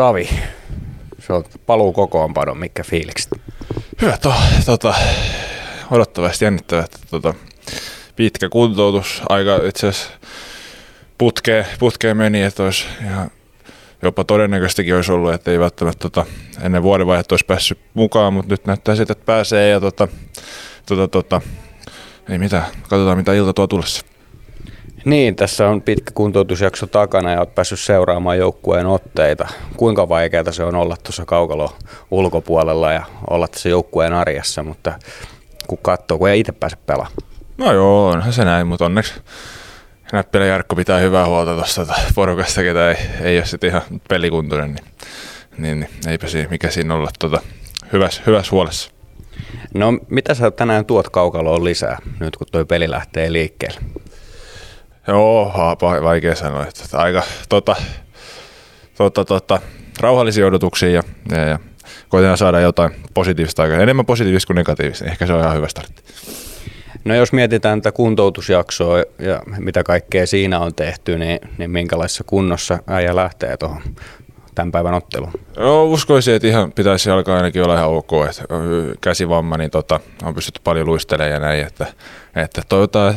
Savi, se on paluu kokoonpano, mikä fiilikset? Hyvä, to, tota, odottavasti jännittävä, että tota, pitkä kuntoutus, aika itse asiassa putkeen, putkeen meni, että olisi ihan jopa todennäköistäkin olisi ollut, että ei välttämättä tota, ennen vuodenvaihetta olisi päässyt mukaan, mutta nyt näyttää siltä, että pääsee ja tota, tota, tota, ei mitään, katsotaan mitä ilta tuo tulossa. Niin, tässä on pitkä kuntoutusjakso takana ja olet päässyt seuraamaan joukkueen otteita. Kuinka vaikeaa se on olla tuossa kaukalo ulkopuolella ja olla tässä joukkueen arjessa, mutta kun katsoo, kun ei itse pääse pelaamaan. No joo, onhan se näin, mutta onneksi Näppilä Jarkko pitää hyvää huolta tuosta porukasta, ketä ei, ei ole sitten ihan pelikuntoinen, niin, niin, niin eipä siinä, mikä siinä olla tota, hyvässä, hyvässä huolessa. No mitä sä tänään tuot kaukaloon lisää, nyt kun tuo peli lähtee liikkeelle? Joo, vaikea sanoa. Että aika tota, tota, tota, rauhallisia odotuksia ja, ja, ja koitetaan saada jotain positiivista aikaa. Enemmän positiivista kuin negatiivista. Ehkä se on ihan hyvä startti. No jos mietitään tätä kuntoutusjaksoa ja mitä kaikkea siinä on tehty, niin, niin minkälaisessa kunnossa äijä lähtee tuohon tämän päivän otteluun? No uskoisin, että ihan pitäisi alkaa ainakin olla ihan ok. Että käsivamma, niin tota, on pystytty paljon luistelemaan ja näin, että, että toivotaan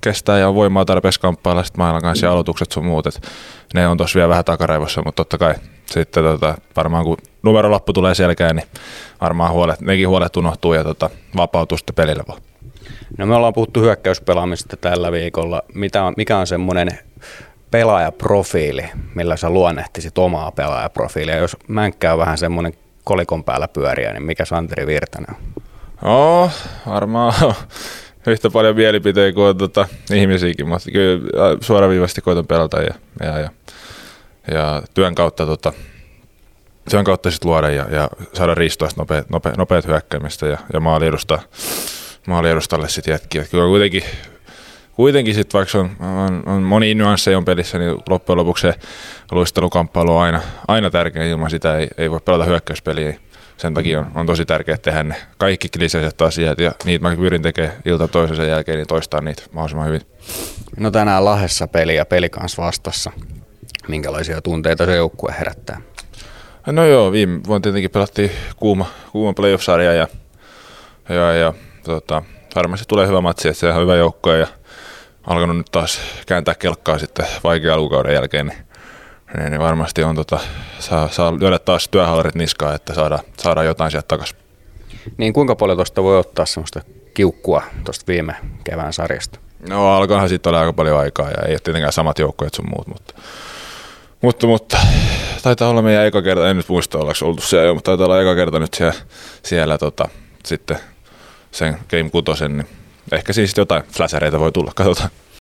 kestää ja on voimaa tarpeeksi kamppailla sitten maailman kanssa ja aloitukset sun muut. Että ne on tossa vielä vähän takaraivossa, mutta totta kai sitten tota, varmaan kun numerolappu tulee selkään, niin varmaan huolet, nekin huolet unohtuu ja tota, vapautuu sitten pelille vaan. No me ollaan puhuttu hyökkäyspelaamista tällä viikolla. Mitä on, mikä on semmoinen pelaajaprofiili, millä sä luonnehtisit omaa pelaajaprofiilia? Jos Mänkkä on vähän semmoinen kolikon päällä pyöriä, niin mikä Santeri Virtanen on? No, varmaan yhtä paljon mielipiteitä kuin tota, ihmisiäkin, mutta kyllä suoraviivasti koitan pelata ja, ja, ja, ja työn kautta tota, työn kautta sit luoda ja, ja saada riistoa nopeat, nopeat, nopeat hyökkäämistä ja, ja maali sitten jätkiä. Kyllä kuitenkin, kuitenkin sit, vaikka on, on, on moni nyansseja on pelissä, niin loppujen lopuksi se luistelukamppailu on aina, aina tärkeä. Ilman sitä ei, ei voi pelata hyökkäyspeliä. Sen takia on, on tosi tärkeää tehdä ne kaikki kliseiset asiat ja niitä mä pyrin tekemään ilta toisensa jälkeen, niin toistaa niitä mahdollisimman hyvin. No tänään Lahessa peli ja peli kanssa vastassa. Minkälaisia tunteita se joukkue herättää? No joo, viime vuonna tietenkin pelattiin kuuma, kuuma playoff-sarja ja, ja, ja tota, varmasti tulee hyvä matsi, että se on hyvä joukko ja alkanut nyt taas kääntää kelkkaa sitten vaikea alukauden jälkeen, niin, niin, niin varmasti on tota, saa, saa lyödä taas työhallarit niskaan, että saadaan, saadaan jotain sieltä takaisin. Niin kuinka paljon tuosta voi ottaa semmoista kiukkua tuosta viime kevään sarjasta? No alkaahan sitten olla aika paljon aikaa ja ei ole tietenkään samat joukkueet sun muut, mutta, mutta, mutta taitaa olla meidän eka kerta, en nyt muista ollaanko oltu siellä jo, mutta taitaa olla eka kerta nyt siellä, siellä tota, sitten sen Game 6, niin ehkä siis jotain flashereita voi tulla, katsotaan.